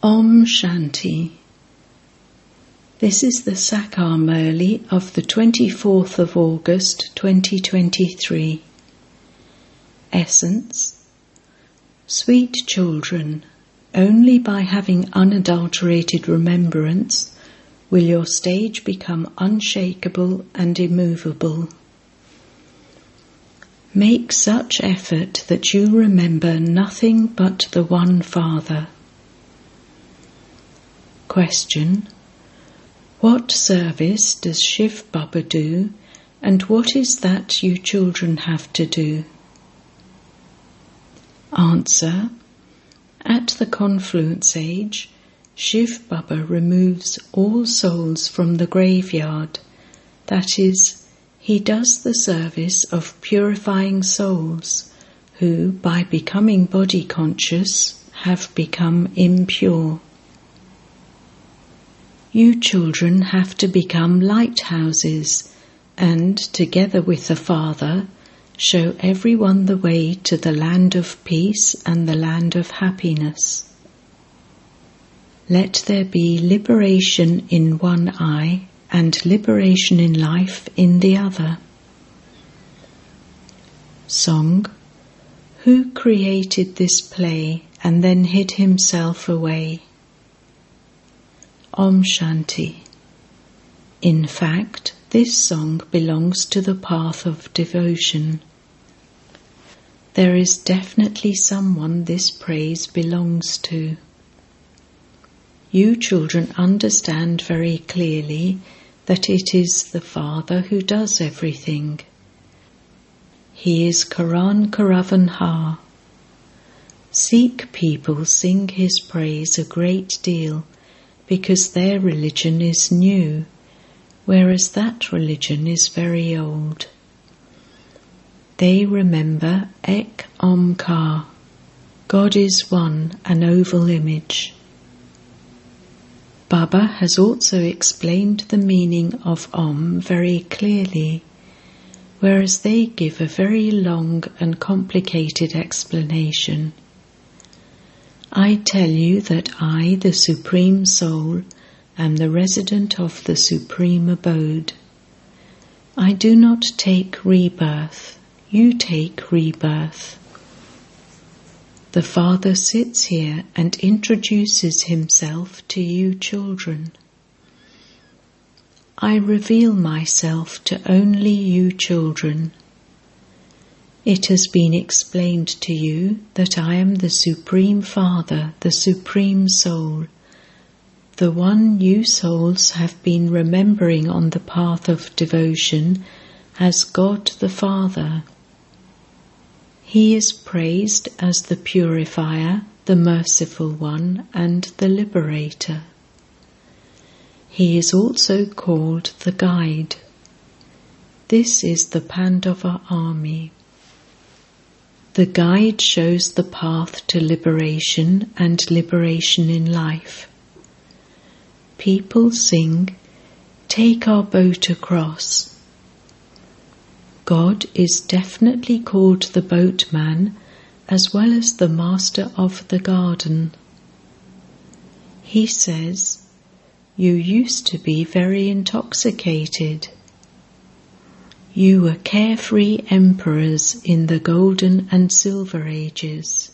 Om Shanti. This is the Sakar Murli of the 24th of August 2023. Essence Sweet children, only by having unadulterated remembrance will your stage become unshakable and immovable. Make such effort that you remember nothing but the one Father. Question What service does Shiv Baba do, and what is that you children have to do? Answer At the confluence age, Shiv Baba removes all souls from the graveyard, that is, he does the service of purifying souls who, by becoming body conscious, have become impure. You children have to become lighthouses and, together with the Father, show everyone the way to the land of peace and the land of happiness. Let there be liberation in one eye and liberation in life in the other. Song Who created this play and then hid himself away? Om Shanti. In fact, this song belongs to the path of devotion. There is definitely someone this praise belongs to. You children understand very clearly that it is the Father who does everything. He is Karan Karavan Har. Sikh people sing his praise a great deal because their religion is new, whereas that religion is very old. They remember Ek Omkar, God is one, an oval image. Baba has also explained the meaning of Om very clearly, whereas they give a very long and complicated explanation. I tell you that I, the Supreme Soul, am the resident of the Supreme Abode. I do not take rebirth, you take rebirth. The Father sits here and introduces himself to you children. I reveal myself to only you children. It has been explained to you that I am the Supreme Father, the Supreme Soul, the one you souls have been remembering on the path of devotion as God the Father. He is praised as the purifier, the merciful one, and the liberator. He is also called the guide. This is the Pandava army. The guide shows the path to liberation and liberation in life. People sing, Take our boat across. God is definitely called the boatman as well as the master of the garden. He says, You used to be very intoxicated. You were carefree emperors in the golden and silver ages.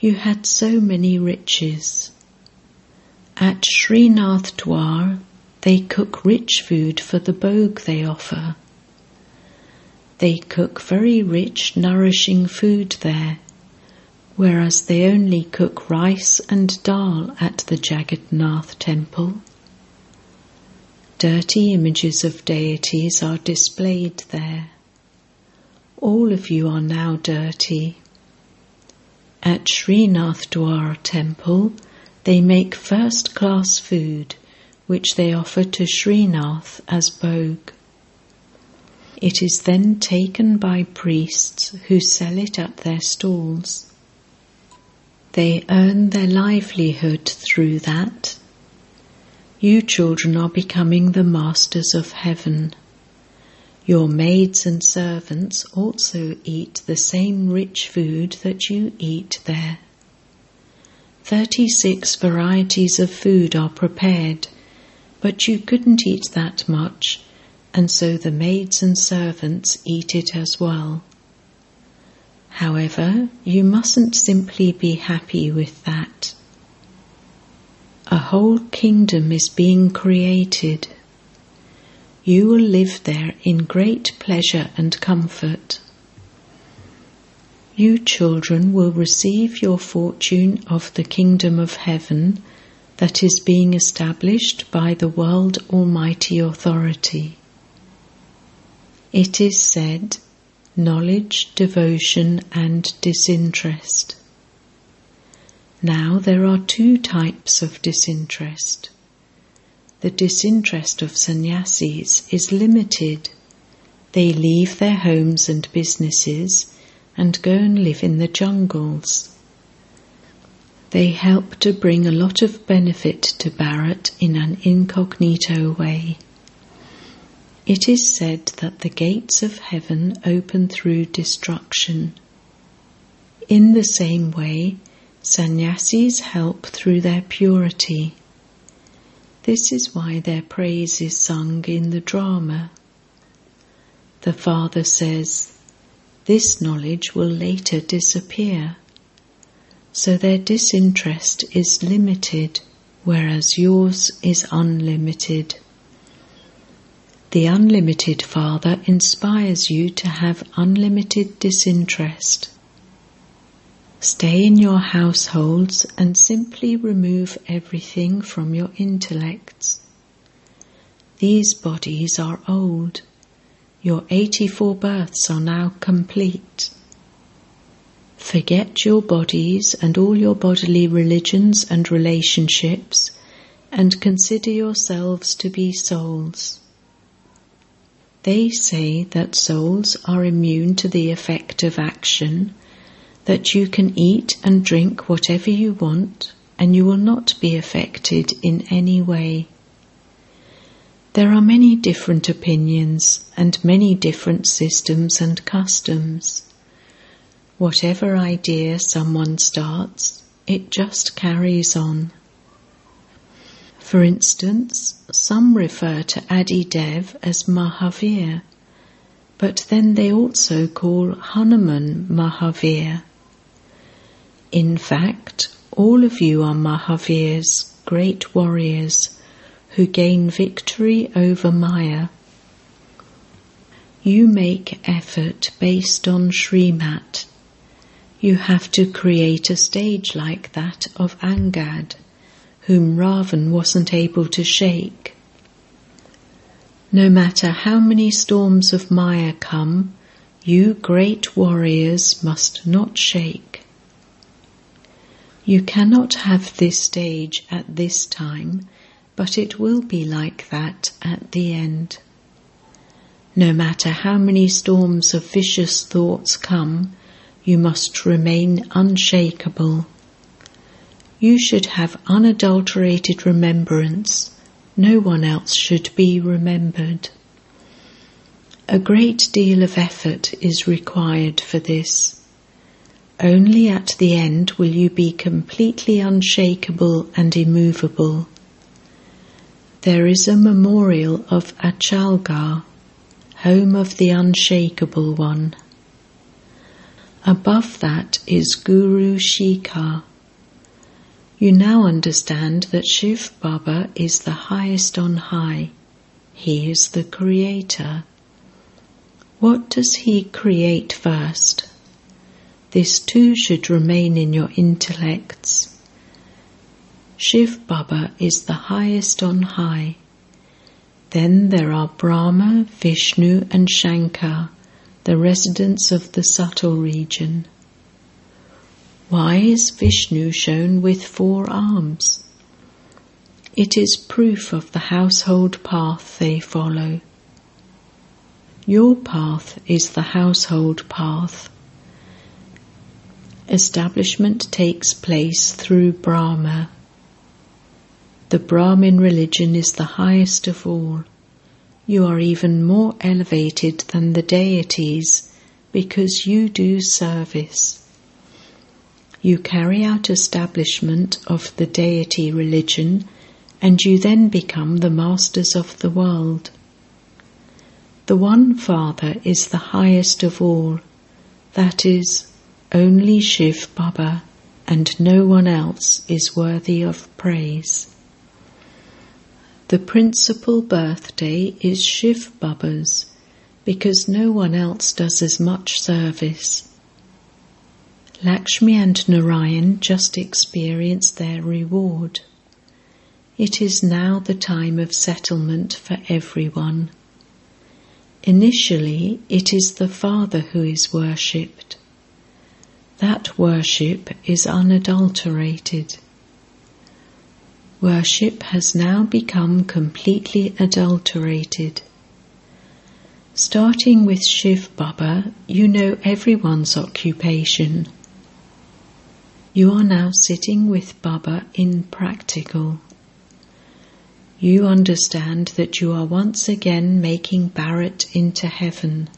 You had so many riches. At Srinath Dwar, they cook rich food for the bhog they offer. They cook very rich, nourishing food there, whereas they only cook rice and dal at the Jagannath temple. Dirty images of deities are displayed there. All of you are now dirty. At Srinath Dwar temple, they make first class food, which they offer to Srinath as bhog. It is then taken by priests who sell it at their stalls. They earn their livelihood through that you children are becoming the masters of heaven. Your maids and servants also eat the same rich food that you eat there. 36 varieties of food are prepared, but you couldn't eat that much, and so the maids and servants eat it as well. However, you mustn't simply be happy with that. A whole kingdom is being created. You will live there in great pleasure and comfort. You children will receive your fortune of the kingdom of heaven that is being established by the world Almighty Authority. It is said, knowledge, devotion, and disinterest. Now there are two types of disinterest. The disinterest of sannyasis is limited. They leave their homes and businesses and go and live in the jungles. They help to bring a lot of benefit to Bharat in an incognito way. It is said that the gates of heaven open through destruction. In the same way, sannyasis help through their purity. This is why their praise is sung in the drama. The Father says, This knowledge will later disappear so their disinterest is limited, whereas yours is unlimited. The unlimited Father inspires you to have unlimited disinterest. Stay in your households and simply remove everything from your intellects. These bodies are old. Your 84 births are now complete. Forget your bodies and all your bodily religions and relationships, and consider yourselves to be souls. They say that souls are immune to the effect of action, that you can eat and drink whatever you want, and you will not be affected in any way. There are many different opinions and many different systems and customs. Whatever idea someone starts, it just carries on. For instance, some refer to Adi Dev as Mahavir, but then they also call Hanuman Mahavir. In fact, all of you are Mahavirs, great warriors, who gain victory over Maya. You make effort based on Srimat, you have to create a stage like that of Angad, whom Ravan wasn't able to shake. No matter how many storms of Maya come, you great warriors must not shake. You cannot have this stage at this time, but it will be like that at the end. No matter how many storms of vicious thoughts come, you must remain unshakable. You should have unadulterated remembrance. No one else should be remembered. A great deal of effort is required for this. Only at the end will you be completely unshakable and immovable. There is a memorial of Achalgarh, home of the unshakable one. Above that is Guru Shikhar. You now understand that Shiv Baba is the highest on high. He is the creator. What does he create first? This too should remain in your intellects. Shiv Baba is the highest on high. Then there are Brahma, Vishnu, and Shankar the residents of the subtle region. Why is Vishnu shown with four arms? It is proof of the household path they follow. Your path is the household path. Establishment takes place through Brahma. The Brahmin religion is the highest of all you are even more elevated than the deities because you do service. you carry out establishment of the deity religion, and you then become the masters of the world. The one Father is the highest of all, that is, only Shiv Baba, and no one else is worthy of praise. The principal birthday is Shiv Baba's because no one else does as much service. Lakshmi and Narayan just experienced their reward. It is now the time of settlement for everyone. Initially, it is the Father who is worshipped. That worship is unadulterated. Worship has now become completely adulterated. Starting with Shiv Baba, you know everyone's occupation. You are now sitting with Baba in practical. You understand that you are once again making Bharat into heaven.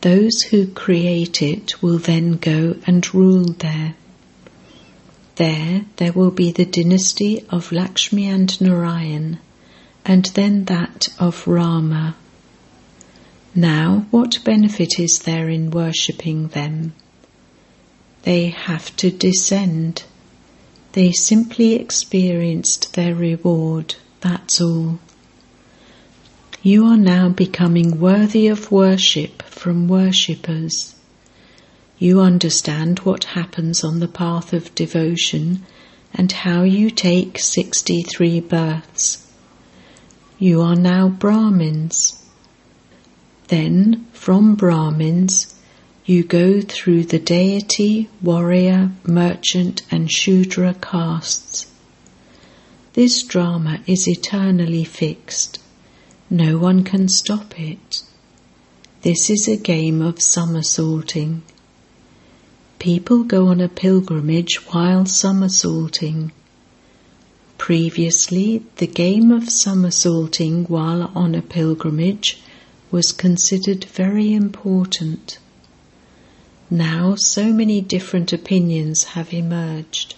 Those who create it will then go and rule there. There, there will be the dynasty of Lakshmi and Narayan, and then that of Rama. Now, what benefit is there in worshipping them? They have to descend. They simply experienced their reward, that's all. You are now becoming worthy of worship from worshippers. You understand what happens on the path of devotion and how you take 63 births. You are now Brahmins. Then, from Brahmins, you go through the deity, warrior, merchant, and Shudra castes. This drama is eternally fixed. No one can stop it. This is a game of somersaulting. People go on a pilgrimage while somersaulting. Previously, the game of somersaulting while on a pilgrimage was considered very important. Now so many different opinions have emerged.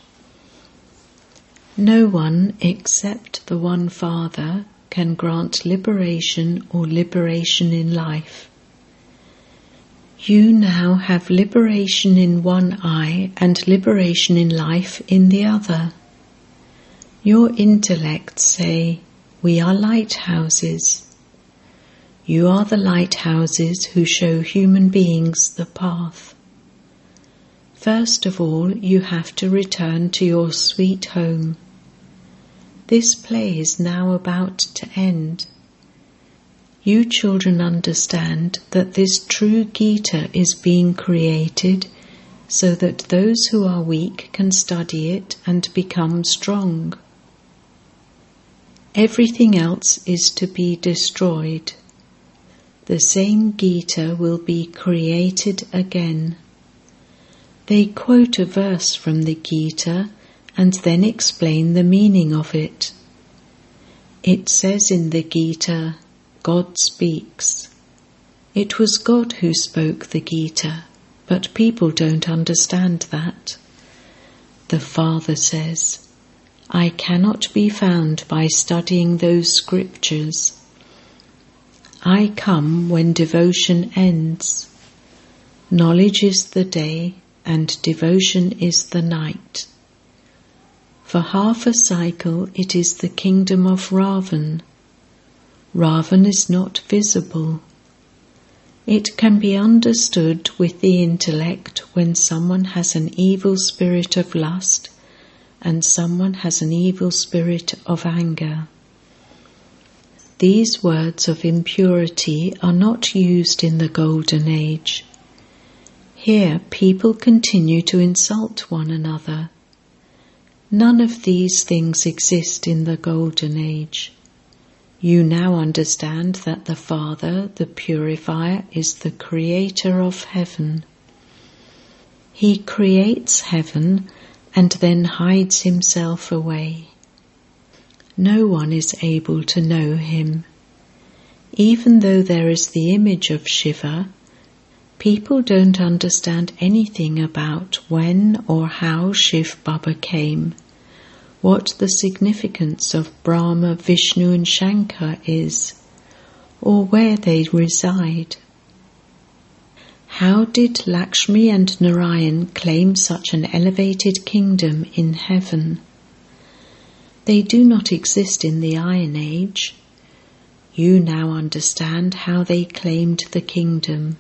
No one except the One Father can grant liberation or liberation in life. You now have liberation in one eye and liberation in life in the other. Your intellects say, We are lighthouses. You are the lighthouses who show human beings the path. First of all, you have to return to your sweet home. This play is now about to end. You children understand that this true Gita is being created so that those who are weak can study it and become strong. Everything else is to be destroyed. The same Gita will be created again. They quote a verse from the Gita and then explain the meaning of it. It says in the Gita, God speaks. It was God who spoke the Gita, but people don't understand that. The Father says, I cannot be found by studying those scriptures. I come when devotion ends. Knowledge is the day, and devotion is the night. For half a cycle it is the kingdom of Ravan. Ravan is not visible. It can be understood with the intellect when someone has an evil spirit of lust and someone has an evil spirit of anger. These words of impurity are not used in the Golden Age. Here, people continue to insult one another. None of these things exist in the Golden Age. You now understand that the Father, the Purifier, is the Creator of heaven. He creates heaven and then hides himself away. No one is able to know him. Even though there is the image of Shiva, People don't understand anything about when or how Shiv Baba came, what the significance of Brahma, Vishnu, and Shankar is, or where they reside. How did Lakshmi and Narayan claim such an elevated kingdom in heaven? They do not exist in the Iron Age. You now understand how they claimed the kingdom.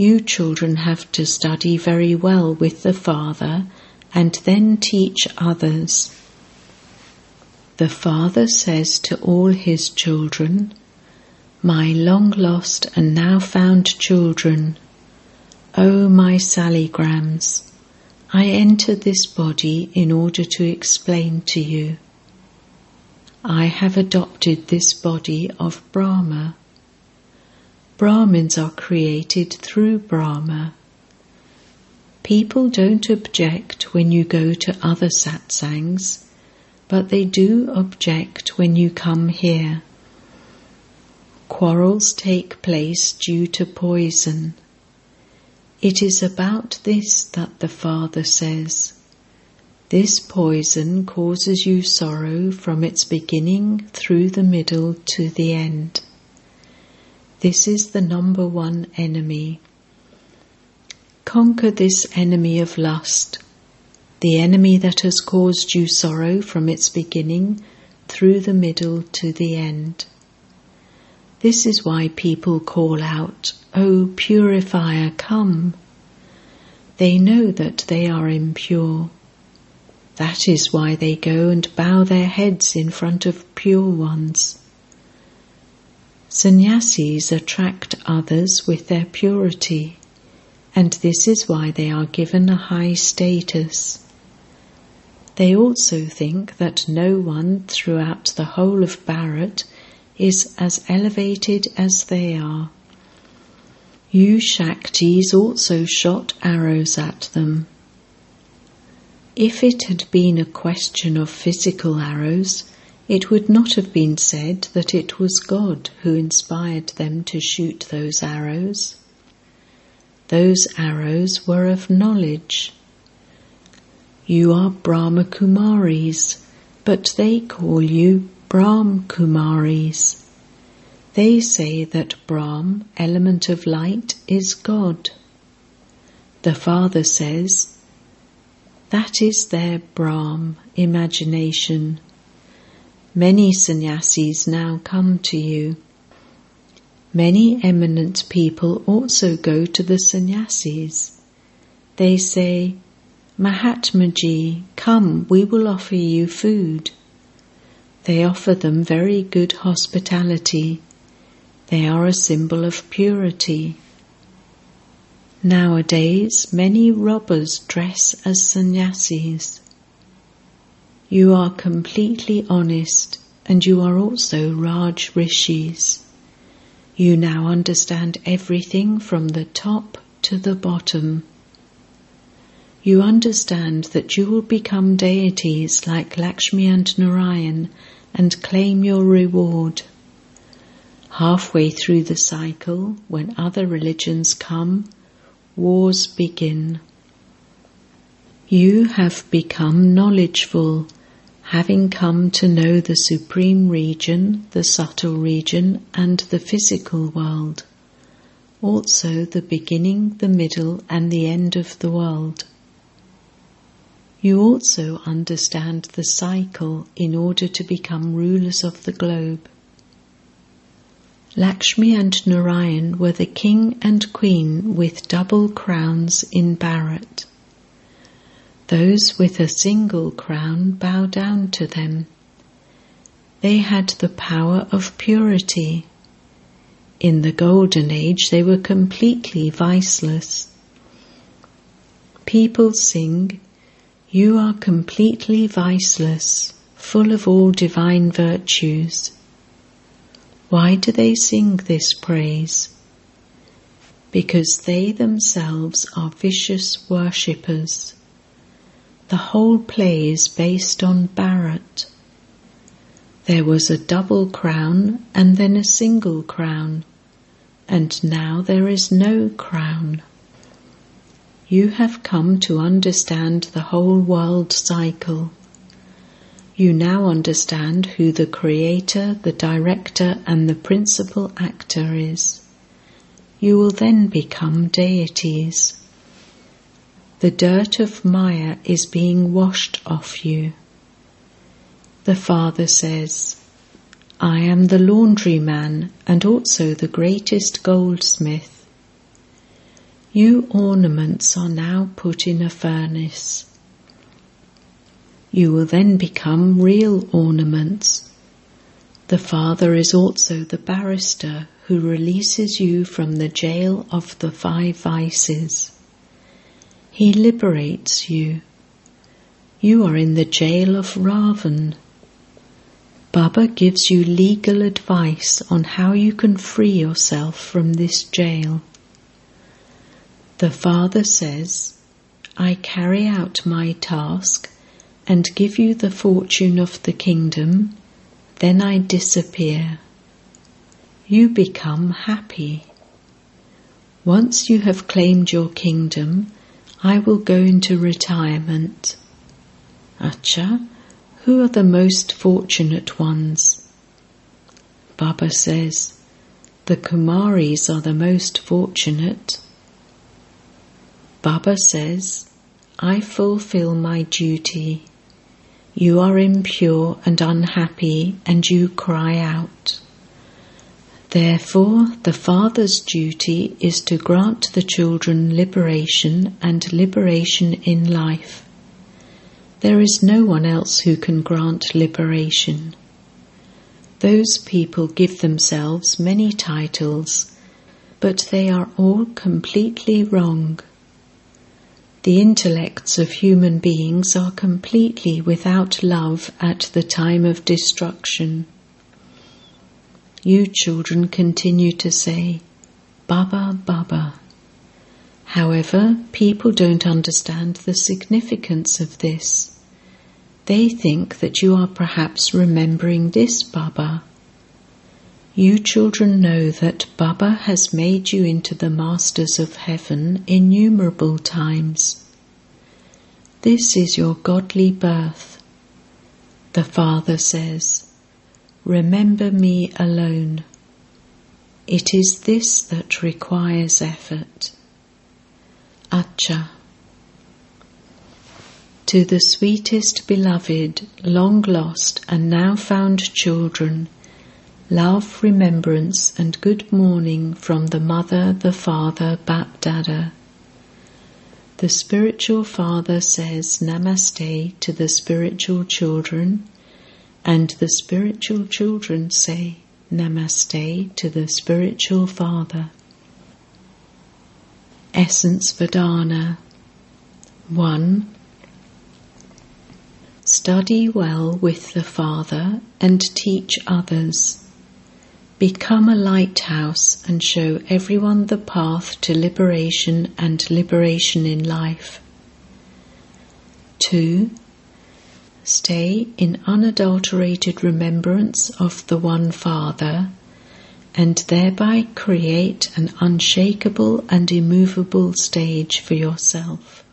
You children have to study very well with the Father and then teach others. The Father says to all his children, My long lost and now found children, O my saligrams, I entered this body in order to explain to you. I have adopted this body of Brahma Brahmins are created through Brahma. People don't object when you go to other satsangs, but they do object when you come here. Quarrels take place due to poison. It is about this that the Father says. This poison causes you sorrow from its beginning through the middle to the end. This is the number one enemy. Conquer this enemy of lust, the enemy that has caused you sorrow from its beginning through the middle to the end. This is why people call out, O purifier, come. They know that they are impure. That is why they go and bow their heads in front of pure ones. Sannyasis attract others with their purity, and this is why they are given a high status. They also think that no one throughout the whole of Bharat is as elevated as they are. You Shaktis also shot arrows at them. If it had been a question of physical arrows, it would not have been said that it was God who inspired them to shoot those arrows. Those arrows were of knowledge. You are Brahma Kumaris, but they call you Brahm Kumaris. They say that Brahm, element of light, is God. The Father says, that is their Brahm, imagination Many sannyasis now come to you. Many eminent people also go to the sannyasis. They say, Mahatmaji, come, we will offer you food. They offer them very good hospitality. They are a symbol of purity. Nowadays, many robbers dress as sannyasis. You are completely honest and you are also Raj Rishis. You now understand everything from the top to the bottom. You understand that you will become deities like Lakshmi and Narayan and claim your reward. Halfway through the cycle, when other religions come, wars begin. You have become knowledgeful having come to know the supreme region, the subtle region, and the physical world, also the beginning, the middle, and the end of the world. You also understand the cycle in order to become rulers of the globe. Lakshmi and Narayan were the king and queen with double crowns in Bharat. Those with a single crown bow down to them. They had the power of purity. In the Golden Age, they were completely viceless. People sing, You are completely viceless, full of all divine virtues. Why do they sing this praise? Because they themselves are vicious worshippers. The whole play is based on Bharat. There was a double crown and then a single crown. and now there is no crown. You have come to understand the whole world cycle. You now understand who the creator, the director, and the principal actor is. You will then become deities. The dirt of Maya is being washed off you. The Father says, I am the laundryman and also the greatest goldsmith. You ornaments are now put in a furnace. You will then become real ornaments. The Father is also the barrister who releases you from the jail of the five vices. He liberates you. You are in the jail of Ravan. Baba gives you legal advice on how you can free yourself from this jail. The Father says, I carry out my task and give you the fortune of the kingdom, then I disappear. You become happy. Once you have claimed your kingdom, I will go into retirement. Acha, who are the most fortunate ones? Baba says, the Kumaris are the most fortunate. Baba says, I fulfill my duty. You are impure and unhappy, and you cry out. Therefore, the Father's duty is to grant the children liberation and liberation in life. There is no one else who can grant liberation. Those people give themselves many titles, but they are all completely wrong. The intellects of human beings are completely without love at the time of destruction. You children continue to say, Baba, Baba. However, people don't understand the significance of this. They think that you are perhaps remembering this Baba. You children know that Baba has made you into the masters of heaven innumerable times. This is your godly birth. The Father says, Remember me alone. It is this that requires effort. Acha. To the sweetest beloved, long lost, and now found children, love, remembrance, and good morning from the Mother, the Father, BapDada. The spiritual father says Namaste to the spiritual children, and the spiritual children say Namaste to the spiritual father. Essence for Dharna 1. Study well with the Father and teach others. Become a lighthouse and show everyone the path to liberation and liberation in life. 2. Stay in unadulterated remembrance of the One Father and thereby create an unshakable and immovable stage for yourself.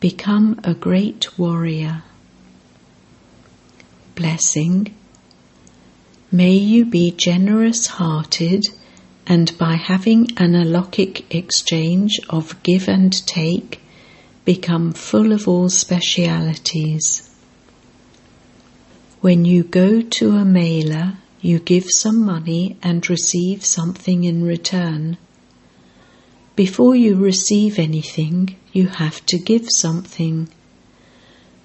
Become a great warrior. Blessing May you be generous hearted and by having an alokik exchange of give and take, become full of all specialities. When you go to a mela, you give some money and receive something in return. Before you receive anything, you have to give something.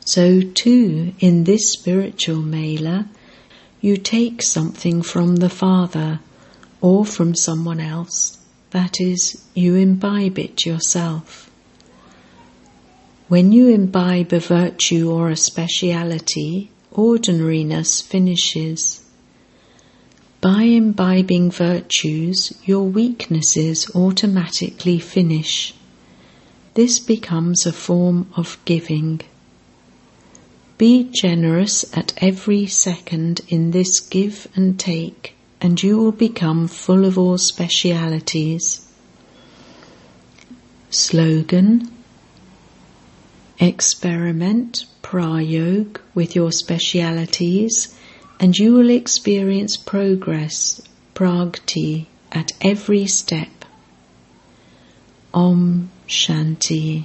So, too, in this spiritual mela, you take something from the Father or from someone else, that is, you imbibe it yourself. When you imbibe a virtue or a speciality, ordinariness finishes. By imbibing virtues, your weaknesses automatically finish. This becomes a form of giving. Be generous at every second in this give and take, and you will become full of all specialities. Slogan Experiment prayog with your specialities and you will experience progress, pragti, at every step. Om Shanti.